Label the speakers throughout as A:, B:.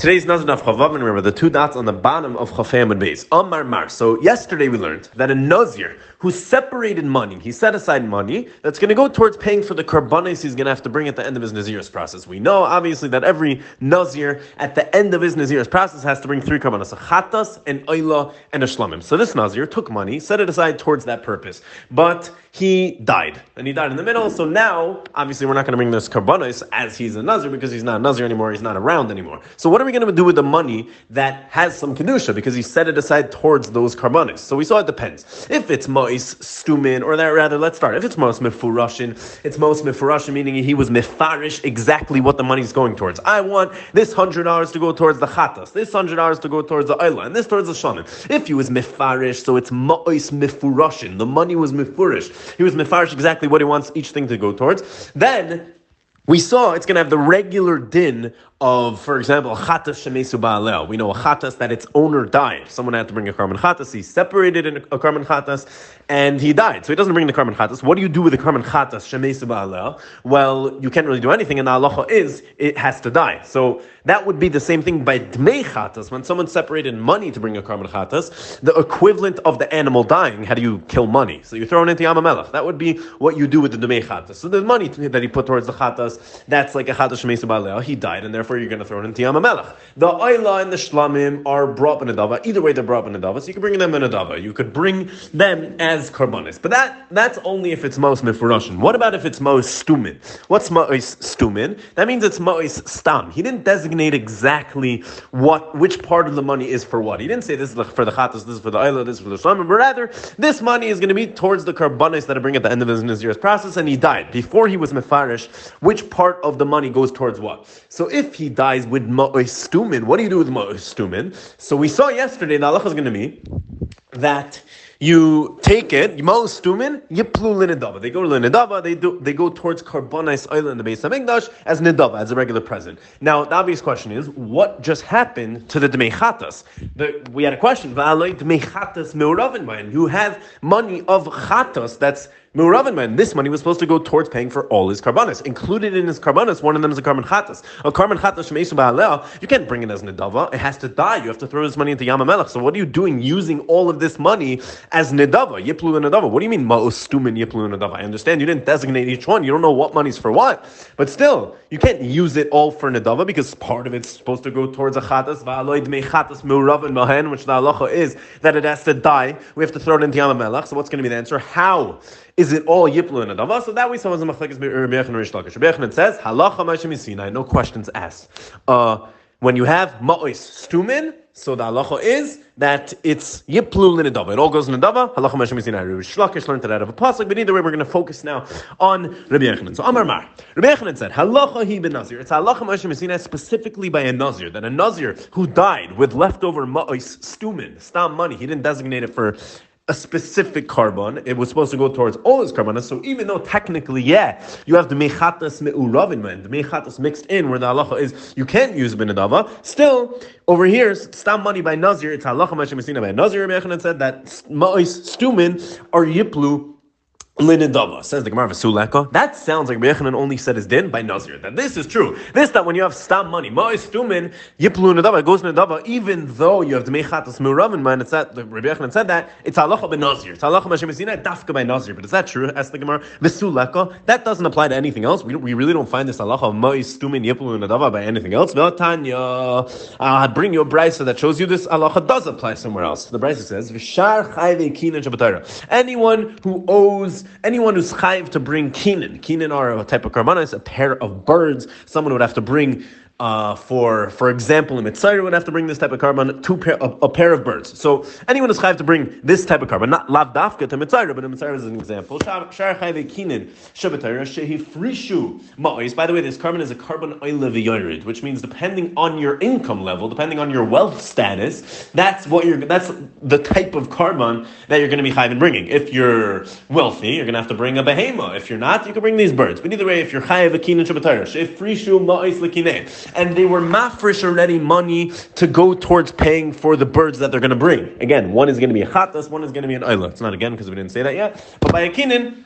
A: Today's Nazir of Chavav, and remember the two dots on the bottom of Chafayim and base. Amar Mar. So yesterday we learned that a Nazir who separated money, he set aside money that's going to go towards paying for the karbanis he's going to have to bring at the end of his Nazir's process. We know obviously that every Nazir at the end of his Nazir's process has to bring three karbanis, a chatas, an oila, and a shlamim. So this Nazir took money, set it aside towards that purpose, but he died, and he died in the middle. So now, obviously, we're not going to bring this karbanis as he's a Nazir because he's not a Nazir anymore. He's not around anymore. So what are we going to do with the money that has some kedusha because he set it aside towards those karbanis? So we saw it depends. If it's mois stumin, or that rather, let's start. If it's mois mifurashin, it's mois mifurashin, meaning he was mifarish exactly what the money's going towards. I want this hundred dollars to go towards the chatas, this hundred dollars to go towards the oila, and this towards the shaman. If he was mifarish, so it's mois mifurashin. The money was mifurish he was mefarish exactly what he wants each thing to go towards. Then we saw it's going to have the regular din of, for example, chatas shemesu ba'alel. We know a chatas that its owner died. Someone had to bring a karban chatas. He separated in a karban chatas, and he died. So he doesn't bring the karban chatas. What do you do with the karban chatas shemesu ba'alel? Well, you can't really do anything, and the halacha is it has to die. So that would be the same thing by dmei chatas. When someone separated money to bring a karban chatas, the equivalent of the animal dying, how do you kill money? So you throw it into Yamamelech. That would be what you do with the dmei chatas. So the money that he put towards the chatas, that's like a chatas shemesu ba'alel. He died, and therefore therefore you're going to throw it into Yam Melech. The Oila and the Shlamim are brought in a dava. Either way, they're brought dava, so you can bring them in a dava. You could bring them as karbonis. But that that's only if it's most mifurashin. What about if it's most stumin? What's most stumin? That means it's most stam. He didn't designate exactly what which part of the money is for what. He didn't say this is for the chatas, this is for the Oila, this is for the Shlamim, but rather this money is going to be towards the karbonis that I bring at the end of his Nazir's process, and he died. Before he was mefarish, which part of the money goes towards what? So if he dies with Ma'os Stumin, what do you do with Ma'os Stumin? So we saw yesterday, the halacha is going to be that you take it, Ma'os Stumin, Yiplu Linadava. They go to Linadava, they do they go towards Karbonais Oil in the base of Migdash as Nidava, as a regular present. Now, the obvious question is, what just happened to the Dmei We had a question, Dmei Chatas You have money of Chatas that's Muravin this money was supposed to go towards paying for all his karbanis. Included in his karbanis, one of them is a karban chatas. A karban chatas shemesu ba'aleh, you can't bring it as nidava. It has to die. You have to throw this money into Yamamelech. So what are you doing using all of this money as nidava? Yiplu and nidava. What do you mean ma'ostumin yiplu and nidava? I understand you didn't designate each one. You don't know what money's for what. But still, you can't use it all for nidava because part of it's supposed to go towards a chatas. Va'aloid me chatas muravin mahen, which the halacha is that it has to die. We have to throw it into Yamamelech. So what's going to be the answer? How? Is it all Yiplu and Adava? So that saw as a Machlekes Rabbi and Rish Lakish. Says, Halacha Moshe Sinai, no questions asked. Uh, when you have Ma'ois Stumin, so the halacha is that it's Yiplu Linadava. It all goes in Nadava. Halacha Moshe Sinai. Rabbi Shlakish learned that out of a pasuk, but either way, we're going to focus now on Rabbi Yechanan. So Amar Mar. Rabbi Yechanan said, Halacha he ben Nazir. It's Halacha Moshe Sinai specifically by a Nazir, that a Nazir who died with leftover Ma'ois Stumin, Stam money, he didn't designate it for a specific carbon. It was supposed to go towards all his carbon. So even though technically, yeah, you have the mechatas me'uravin, the mechatas mixed in, where the halacha is you can't use benadava. Still, over here, stam money by nazir, it's halacha mashemesina by nazir. Said that ma'is stumin are yiplu Linidava says the Gemara Vasuleka. That sounds like Rechanan only said his din by Nazir. That this is true. This that when you have stam money, Ma'is Yiplu Nidava, it goes Nidava, even though you have the Mechatas Muravin man, it's that the Rechanan said that it's halacha by Nazir. It's halacha Mashem dafka by Nazir. But is that true? Ask the Gemara Vasuleka. That doesn't apply to anything else. We, we really don't find this halacha of Ma'is Yiplu Nidava by anything else. Tanya, I'll bring you a brisa that shows you this halacha does apply somewhere else. The brisa says, Vishar Chayve Kina Anyone who owes anyone who's chayiv to bring kinin, kinin are a type of karbanis, a pair of birds. Someone would have to bring uh, for for example, in Mitzrayim would have to bring this type of carbon, two pair, a, a pair of birds. So anyone is chayav to bring this type of carbon, not lav dafka to Mitzrayim, but in Mitzrayim is an example. Shar. By the way, this carbon is a carbon oil which means depending on your income level, depending on your wealth status, that's what you're. That's the type of carbon that you're going to be chayav in bringing. If you're wealthy, you're going to have to bring a behema. If you're not, you can bring these birds. But either way, if you're chayav kinin shebatayra shehifrishu ma'is lekineh and they were mafresh already money to go towards paying for the birds that they're going to bring. Again, one is going to be a chatas, one is going to be an oila. It's not again because we didn't say that yet. But by a kinin,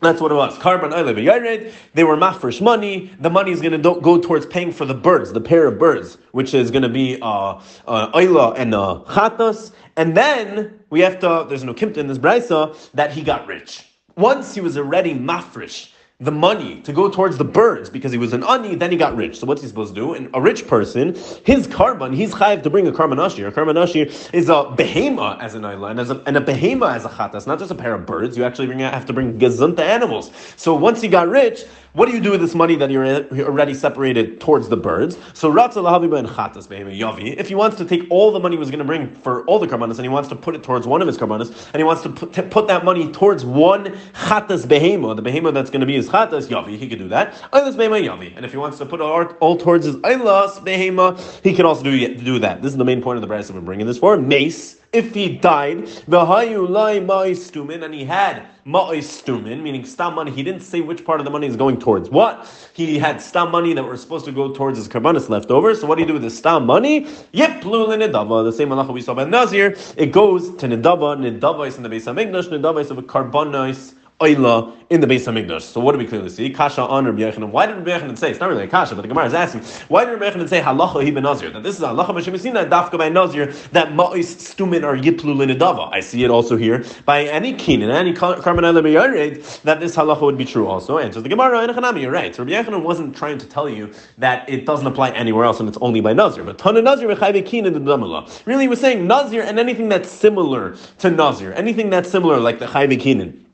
A: That's what it was. Carbon Yared. They were mafresh money. The money is going to go towards paying for the birds, the pair of birds, which is going to be uh, uh, Oila and uh, Chatos. And then we have to, there's no kimta in this brisa, that he got rich. Once he was already mafresh, the money to go towards the birds because he was an ani, then he got rich. So what's he supposed to do? And a rich person, his carbon, he's chayiv to bring a carbon ashir. A carbon ashir is a behema as an island, and, and a behema as a chatas, not just a pair of birds. You actually bring, have to bring gazunta animals. So once he got rich, what do you do with this money that you're already separated towards the birds? So Ratza Lahaviba and Chatas Behema Yavi, if he wants to take all the money he was going to bring for all the karbanas and he wants to put it towards one of his karbanas and he wants to put, to put that money towards one Chatas Behema, the Behema that's going to be his Chatas Yavi, he could do that. Ailas Behema Yavi. And if he wants to put all towards his Ailas Behema, he can also do, do that. This is the main point of the that we're bringing this for. Mace if he died, and he had ma'istumin, meaning stam money, he didn't say which part of the money is going towards what. He had stam money that were supposed to go towards his karbanis left over. So what do you do with the stam money? Yiplu nidava, the same halacha we saw by Nazir. It goes to nidava, nidava is in the base of Migdash, nidava is of a karbanis Oila in the base of Migdash. So what do we clearly see? Kasha on Rabbi Yechanan. Why did Rabbi Yechanan say? It's not really a kasha, but the Gemara is asking. Why did Rabbi Yechanan say halacha he ben nazir? That this is halacha b'shemisina dafka by nazir that ma'is stumin are yiplu linidava. I see it also here by any kinin, any karmanayla b'yared that this halacha would be true also. Answers the Gemara and Hanami. You're right. So Rabbi Yechanan wasn't trying to tell you that it doesn't apply anywhere else and it's only by nazir. But tana nazir v'chayve kinin the. Really, he was saying nazir and anything that's similar to nazir, anything that's similar like the chayve kinin.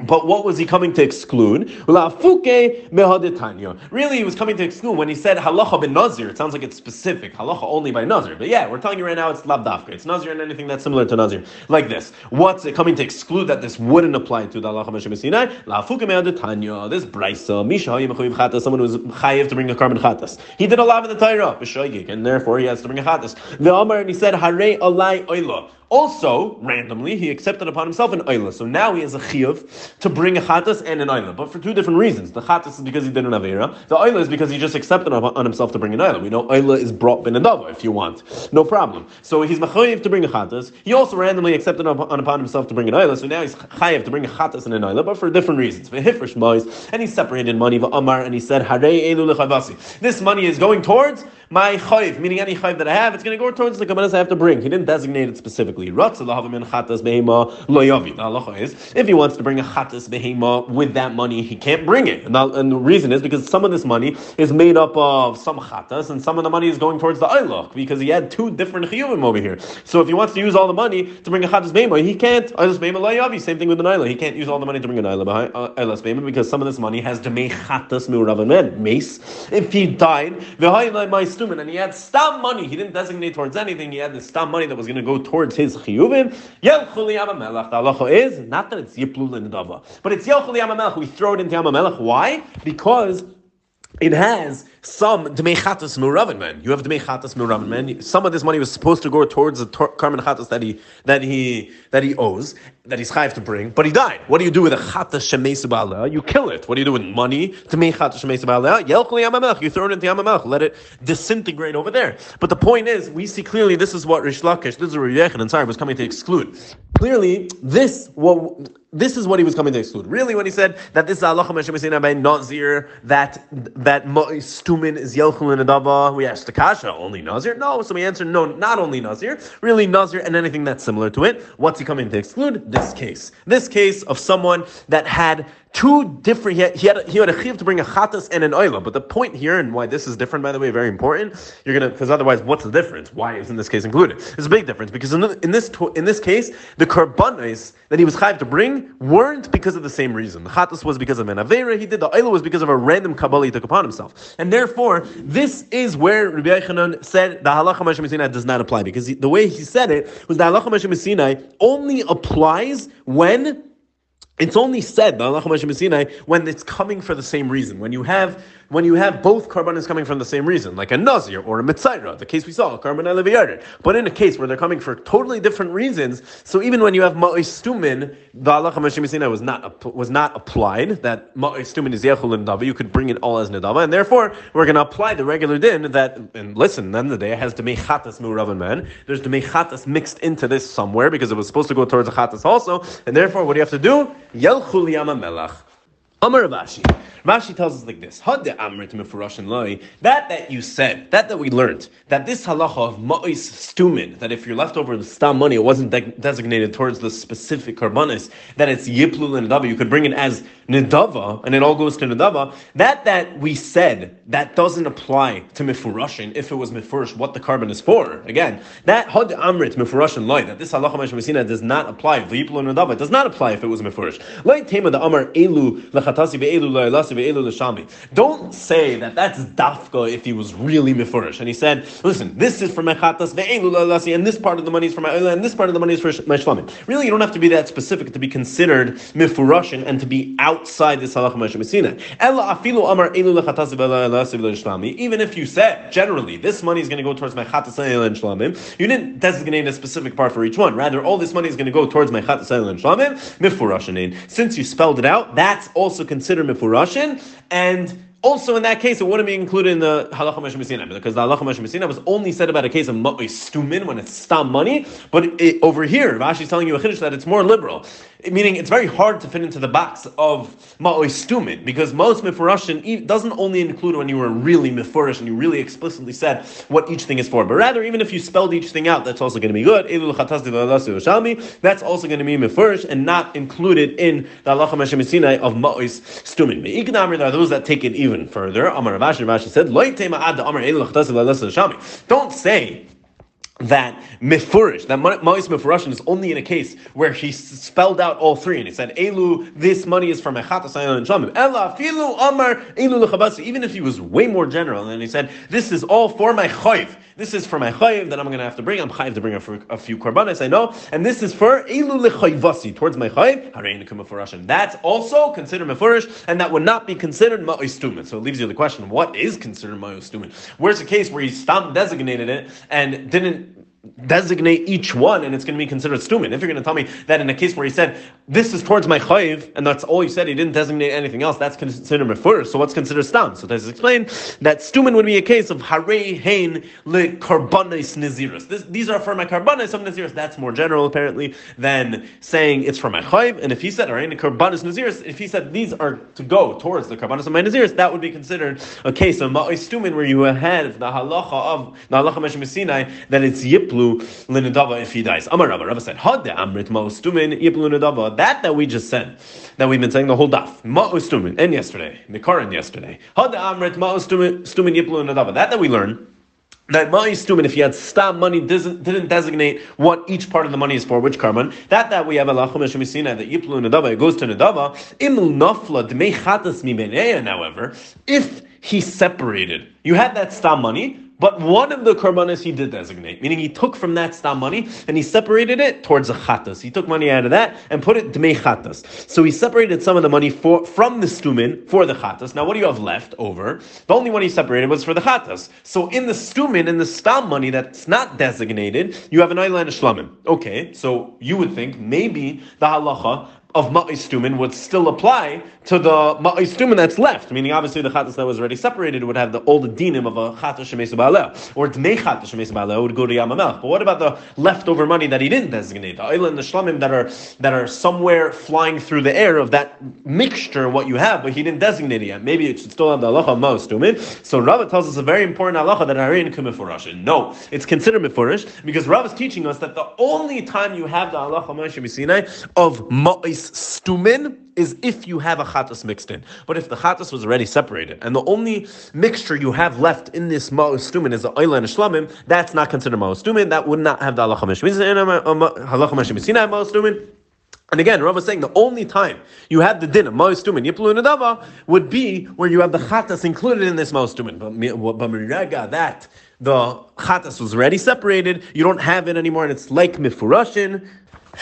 A: But what was he coming to exclude? Really, he was coming to exclude when he said halacha ben nazir. It sounds like it's specific halacha only by nazir. But yeah, we're telling you right now it's labdafka. It's nazir and anything that's similar to nazir. Like this. What's it coming to exclude that this wouldn't apply to the halacha me'adetanya. This brisa misha. Someone who's chayiv to bring a carbon chatas. He did a lot of the Torah and therefore he has to bring a chatas. The Amar and he said hare alai oila. Also, randomly, he accepted upon himself an oila. So now he has a chiyuv to bring a chatas and an oila, but for two different reasons. The chatas is because he did an avera. The oila is because he just accepted on himself to bring an oila. We know oila is brought ben if you want, no problem. So he's machayiv to bring a chatas. He also randomly accepted on upon himself to bring an oila. So now he's chayiv to bring a chatas and an oila, but for different reasons. And he separated money amar and he said elu This money is going towards my chayiv, meaning any chayiv that I have. It's going to go towards the kabbalah I have to bring. He didn't designate it specifically. The is if he wants to bring a chatas behema with that money, he can't bring it. And, and, the reason is because some of this money is made up of some chatas, and some of the money is going towards the ailach because he had two different chiyuvim over here. So if he wants to use all the money to bring a chatas behema, he can't. Ailas behema layavi. Same thing with the naila. He can't use all the money to bring an behind uh, behema because some of this money has demei chatas miuravan men mace. If he died, and he had stam money, he didn't designate towards anything. He had the stam money that was going to go towards his chiyuvim. Yelchuli Yamamelech. The halacha is not that it's yiplul in dava, but it's Yelchuli Yamamelech. We throw it into Yamamelech. Why? Because it has some dmei muravin man. You have dmei muravin man. Some of this money was supposed to go towards the karman chatas that he that he that he owes, that he's chayiv to bring, but he died. What do you do with a chatas shemeis You kill it. What do you do with money? Dmei chatas shemeis yamamach. You throw it into yamamach. Let it disintegrate over there. But the point is, we see clearly this is what Rish Lakish, this is what Yechon and Sarah was coming to exclude. Clearly, this what this is what he was coming to exclude. Really, when he said that this is Allah by Nazir, that that stumin is Yelchul in Adava, we asked the Kasha, only Nazir? No, so we answered no, not only Nazir, really Nazir and anything that's similar to it. What's he coming to exclude? This case. This case of someone that had two different. He had he had, he had a chiv to bring a chatas and an oila. But the point here and why this is different, by the way, very important. You're gonna because otherwise, what's the difference? Why is in this case included? It's a big difference because in, in this in this case, the karbanis that he was chayiv to bring weren't because of the same reason. The chatas was because of an avera he did. The oila was because of a random kabbalah he took upon himself. And therefore, this is where Rabbi Yechanan said the halacha Moshe does not apply because he, the way he said it was the halacha Moshe only applies when it's only said when it's coming for the same reason. When you have when you have both karbanis coming from the same reason, like a nazir or a mitzayra, the case we saw, a karban eleviyarden. But in a case where they're coming for totally different reasons, so even when you have ma'is the Allah was not was not applied. That ma'is is yechul and dava. You could bring it all as nedava, and therefore we're going to apply the regular din that. And listen, then the day it has the mechatas mu'ravan man. There's the mechatas mixed into this somewhere because it was supposed to go towards the chatas also, and therefore what do you have to do? Yelchul yama melach. Amar Rashi. Rashi tells us like this: That that you said, that that we learned, that this halacha of ma'is stumin, that if you're left over the stam money, it wasn't de- designated towards the specific karbanis, that it's yiplu and nedava, you could bring it as nedava, and it all goes to nedava. That that we said, that doesn't apply to mifurashin if it was mifurish what the carbon is for. Again, that had amrit mifurashin loy, that this halacha meshamesina does not apply yiplu and nedava, does not apply if it was mifurish. Loy tema the amar elu be'elu don't say that that's dafka if he was really mifurish. And he said, listen, this is for mechatas ve'elu and this part of the money is for my and this part of the money is for my shlamim. Really, you don't have to be that specific to be considered mifurashin and to be outside this halacha amar Even if you said generally this money is going to go towards my chatas and shlamim, you didn't designate a specific part for each one. Rather, all this money is going to go towards my chatas and shlamim mifurashin. Since you spelled it out, that's also considered mifurashin and also in that case, it wouldn't be included in the halacha meshem because the halacha meshem was only said about a case of stumin when it's stam money. But it, over here, Rashi is telling you a chiddush that it's more liberal meaning it's very hard to fit into the box of ma'oi stumin because most mifurashin doesn't only include when you were really mifurish and you really explicitly said what each thing is for, but rather even if you spelled each thing out, that's also going to be good. That's also going to be mifurish and not included in the halacha meshemisina of ma'ois stumin. There are those that take it even further. Amar Rav Ashi, Ravashi said, Don't say that mifurish, that Ma'is mifurashin is only in a case where he spelled out all three and he said, Elu, this money is from Echatas and Shamim. Ella, Filu, Amar, Elu Lechabasi. Even if he was way more general and he said, this is all for my chayv. This is for my chayiv that I'm going to have to bring. I'm chayiv to bring a, a few korbanos, I know. And this is for elu lechayvasi, towards my chayiv, harein kumafurashin. That's also considered mefurish, and that would not be considered ma'ostumin. So it leaves you the question, what is considered ma'ostumin? Where's the case where he stopped designated it and didn't designate each one and it's going to be considered stumin. If you're going to tell me that in a case where he said, this is towards my chayiv, and that's all he said, he didn't designate anything else, that's considered mefur. So what's considered stam? So this explain that stumin would be a case of harei hein le karbanis naziris. These are for my karbanis of naziris. That's more general apparently than saying it's for my chayiv. And if he said harei karbanis naziris, if he said these are to go towards the karbanis of my naziris, that would be considered a case of ma'oi stumin where you have the halacha of the halacha that it's yip yiplu linadava if he dies. Amar Rabba, Rabba said, Had amrit ma'ustumin yiplu linadava. That that we just said, that we've been saying the whole daf. Ma'ustumin, and yesterday, Mikaran yesterday. Had amrit ma'ustumin yiplu linadava. That that we learn that stumin, if he had stam money, didn't designate what each part of the money is for, which karman. That that we have a lachamishisina that yiplu nadava, it goes to nadava. Imul nafla dmei chatas However, if he separated, you had that stam money, but one of the karbanis he did designate, meaning he took from that stam money and he separated it towards a chatas. He took money out of that and put it dmei chatas. So he separated some of the money for, from the stumin for the chatas. Now what do you have left over? The only one he separated was for the chatas. So in the stumin, in the stam money that's not designated, you have an island of shlamim. Okay, so you would think maybe the halacha of Ma'istumin would still apply to the Ma'istumin that's left. Meaning, obviously, the Chatas that was already separated would have the old dinim of a Chatas Shemesa Ba'aleh, or Dmei Chatas Shemesa Ba'aleh would go to Yamamel. But what about the leftover money that he didn't designate? The Oil and the Shlamim that are, that are somewhere flying through the air of that mixture, what you have, but he didn't designate it yet. Maybe it should still have the halacha Ma'istumin. So Rava tells us a very important halacha that Harin Kumifurash. No, it's considered Mifurish because Rav is teaching us that the only time you have the halacha of Ma'is stumin is if you have a chatas mixed in. But if the chatas was already separated, and the only mixture you have left in this ma'os stumin is the oil and shlamim, that's not considered ma'os stumin. That would not have the halacha stumin. And again, Rav was saying the only time you have the din of Ma'os Tumin, Yiplu would be where you have the Chatas included in this Ma'os Tumin. But Mirega, that the Chatas was already separated, you don't have it anymore, and it's like Mifurashin,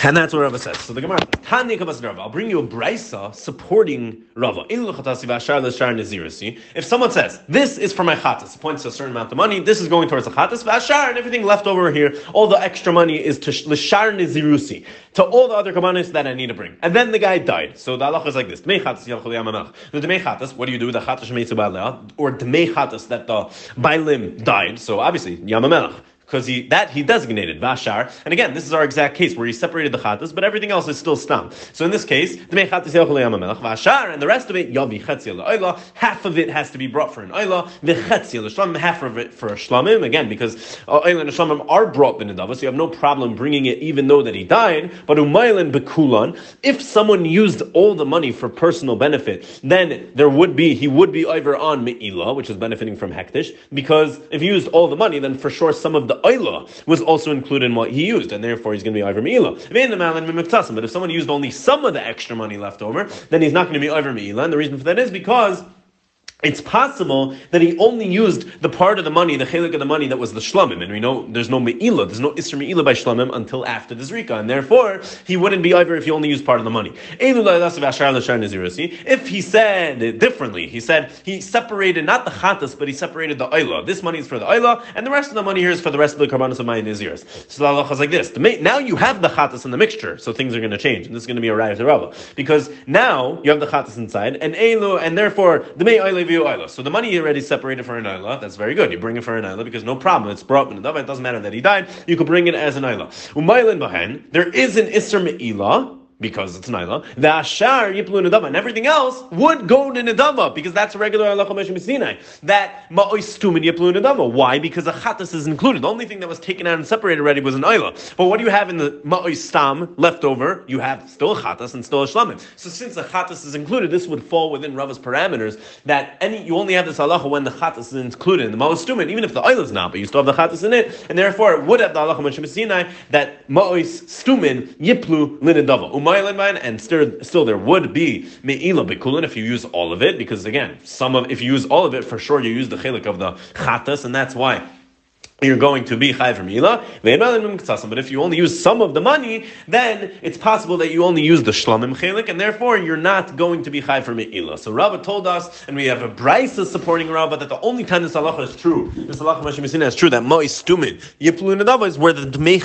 A: and that's what Rava says. So the Gemara, I'll bring you a brisa supporting Rava. If someone says, this is for my chatas, points to a certain amount of money, this is going towards the chatas, and everything left over here, all the extra money is to l'shar nizirusi, to all the other kamanis that I need to bring. And then the guy died. So the halacha is like this. The dmei chatas, what do you do with the chatas or dmei chatas that the bailim died, so obviously yamamelch because he that he designated Vashar. And again, this is our exact case where he separated the chatas, but everything else is still stam. So in this case, Vashar, and the rest of it, Yavi Chetzia half of it has to be brought for an Oila, V'Chetzia half of it for a Shlamim, again, because uh, Oila and Shlamim are brought Benedava, so you have no problem bringing it even though that he died, but Umailin Bekulan, if someone used all the money for personal benefit, then there would be, he would be over on Me'ila, which is benefiting from Hektish, because if he used all the money, then for sure some of the Oila was also included in what he used, and therefore he's going to be over Me'ila. But if someone used only some of the extra money left over, then he's not going to be over Me'ila, and the reason for that is because it's possible that he only used the part of the money, the chelik of the money that was the shlamim, and we know there's no me'ilah, there's no isra me'ilah by shlamim until after the zrika, and therefore he wouldn't be either if he only used part of the money. If he said differently, he said he separated not the chatas, but he separated the oila. This money is for the oila, and the rest of the money here is for the rest of the karbanos of my naziris. So the halacha is like this: now you have the chatas in the mixture, so things are going to change, and this is going to be a raya to Rava because now you have the chatas inside, and elu, and therefore the may oila so the money you already separated for an Ayla, that's very good. You bring it for an Ayla because no problem. It's brought It doesn't matter that he died. You could bring it as an Ayla. Umaylin Bahen, there is an Isser Me'ilah, because it's Naila, the Ashar Yiplu Nadava, and everything else would go to Nadava, because that's a regular Allah Sinai. That Ma'ois Tumin Yiplu Nadava. Why? Because a Chattas is included. The only thing that was taken out and separated already was an Ayla. But what do you have in the Ma'ois Stam left over? You have still a Chattas and still a Shlamim. So since the Chattas is included, this would fall within Rava's parameters that any you only have this Allah when the Chattas is included in the Ma'ois Tumin, even if the Ayla is not, but you still have the Chattas in it, and therefore it would have the Allah Sinai that Ma'ois Stumin And still, still there would be me'ila bekulin if you use all of it, because again, some of if you use all of it, for sure you use the chelik of the chatas, and that's why you're going to be chai from ila. But if you only use some of the money, then it's possible that you only use the shlamim chelik, and therefore you're not going to be chai from ila. So Rava told us, and we have a brisa supporting Rava that the only time this halacha is true, this halacha Mashim is true that mo'is stumin yiplu nedava is where the dmei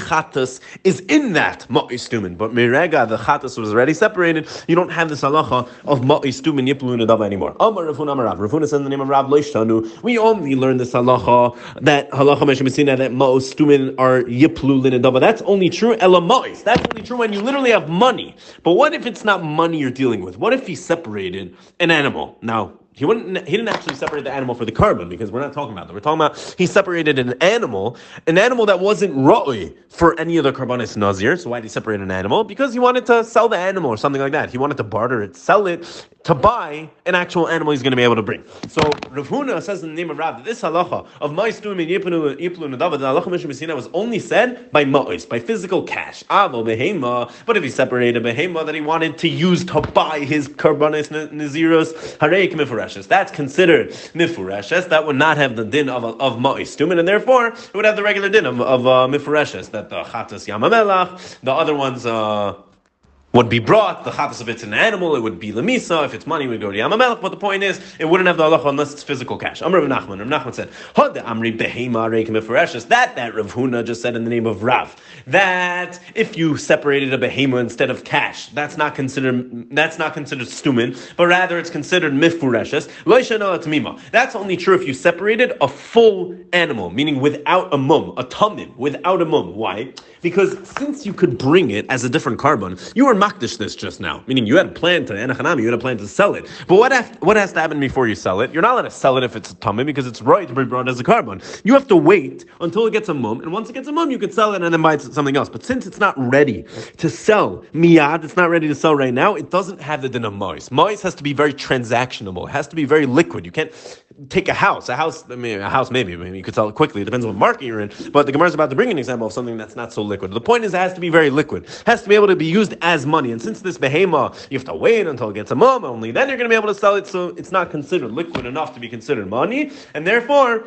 A: is in that mo'is stumin. But mirega the chatas was already separated. You don't have this halacha of mo'is stumin yiplu nedava anymore. Amar Rav Huna Amar Rav. Rafun says in the name of Rav Loishtanu. We only learn this halacha that halacha Mashim Messina that Ma'os Stumin are Yiplu Linadava. That's only true Elamais. That's only true when you literally have money. But what if it's not money you're dealing with? What if he separated an animal? Now, he wouldn't. He didn't actually separate the animal for the carbon because we're not talking about that. We're talking about he separated an animal, an animal that wasn't roi for any other carbonis nazir. So why did he separate an animal? Because he wanted to sell the animal or something like that. He wanted to barter it, sell it to buy an actual animal he's going to be able to bring. So Rav Huna says in the name of Rav that this halacha of ma'istum in yiplu nadav, the halacha mishum was only said by ma'is, by physical cash. Avo behema. But if he separated behema that he wanted to use to buy his carbonis naziros, harei that's considered mifureshes. That would not have the din of, of ma'istum, and therefore it would have the regular din of, of uh, that the chatas yamamelach, the other ones, uh, would be brought. The chatas if it's an animal, it would be lemisa. If it's money, would go to Yamamelech. But the point is, it wouldn't have the halacha unless it's physical cash. Amr Rav Nachman. Rav Nachman said, Amri behema reikim That that Rav Huna just said in the name of Rav. That if you separated a behema instead of cash, that's not considered that's not considered stumin, but rather it's considered mifureshes. That's only true if you separated a full animal, meaning without a mum, a tamim, without a mum. Why? Because since you could bring it as a different carbon, you were makdish this just now, meaning you had a plan to enachanami, you had a plan to sell it. But what have, what has to happen before you sell it? You're not allowed to sell it if it's a tummy because it's right to be brought as a carbon. You have to wait until it gets a mum, and once it gets a mum, you can sell it and then buy something else. But since it's not ready to sell miyad, it's not ready to sell right now. It doesn't have the din of mois. Mois has to be very transactionable. It has to be very liquid. You can't take a house. A house, I mean, a house maybe. Maybe you could sell it quickly. It depends on what market you're in. But the Gemara is about to bring an example of something that's not so liquid. The point is, it has to be very liquid. It has to be able to be used as money. And since this behema, you have to wait until it gets a mom, only then you're going to be able to sell it. So it's not considered liquid enough to be considered money. And therefore,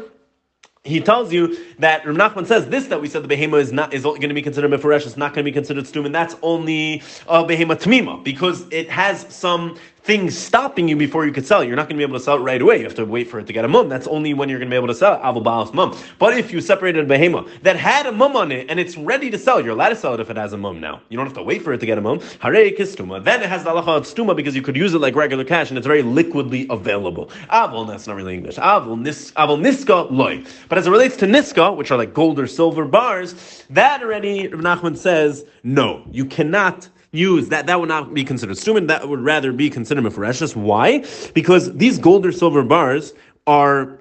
A: he tells you that Rav Nachman says this that we said the behema is not is going to be considered meforesh, it's not going to be considered stum, and that's only a behema tamima because it has some things stopping you before you could sell. You're not going to be able to sell it right away. You have to wait for it to get a mum. That's only when you're going to be able to sell ba'as mum. But if you separated a behema that had a mum on it and it's ready to sell, you're allowed to sell it if it has a mum now. You don't have to wait for it to get a mum. Hare kistuma. Then it has the halacha of stuma because you could use it like regular cash and it's very liquidly available. Avol, that's not really English. Avol, nis, avol niska loy. But as it relates to niska, which are like gold or silver bars, that already Nachman says no, you cannot use that that would not be considered suman that would rather be considered mefareshus why? Because these gold or silver bars are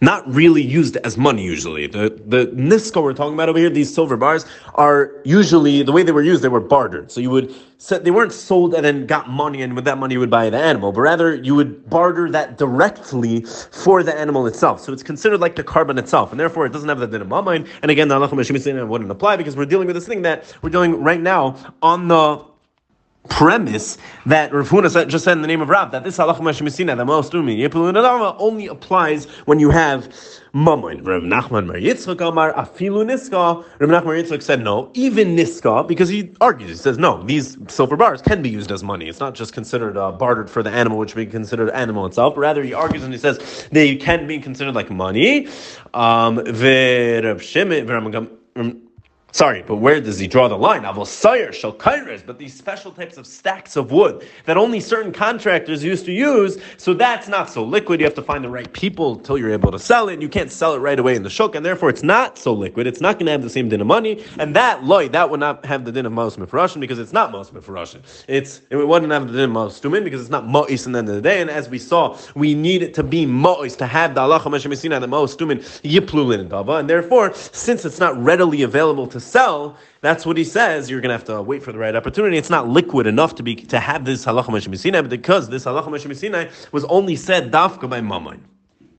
A: not really used as money usually. The the niska we're talking about over here, these silver bars, are usually the way they were used, they were bartered. So you would set they weren't sold and then got money and with that money you would buy the animal, but rather you would barter that directly for the animal itself. So it's considered like the carbon itself, and therefore it doesn't have the din of. And again, the halacha wouldn't apply because we're dealing with this thing that we're dealing right now on the premise that Rav Huna just said in the name of Rav that this halacha mashmisina the most only applies when you have mammon. Rav Nachman bar Yitzchak Amar afilu niska. Rav Nachman bar Yitzchak said no, even niska, because he argues. He says no, these silver bars can be used as money. It's not just considered uh, bartered for the animal, which would be considered animal itself. Rather, he argues and he says they can be considered like money. Um, Sorry, but where does he draw the line? Avosayir, shalkairas, but these special types of stacks of wood that only certain contractors used to use, so that's not so liquid. You have to find the right people until you're able to sell it, and you can't sell it right away in the shuk, and therefore it's not so liquid. It's not going to have the same din of money, and that loy, that would not have the din of Mos Mefarashim because it's not Mos Mefarashim. It's it wouldn't have the din of Mos Tumin because it's not Mo'is in the end of the day, and as we saw, we need it to be Mo'is to have the Allah Meshamesina, the Mos Tumin Yiplulin Dava, and therefore, since it's not readily available to sell, that's what he says. You're going to have to wait for the right opportunity. It's not liquid enough to be to have this halacha because this halacha was only said dafka by mamon.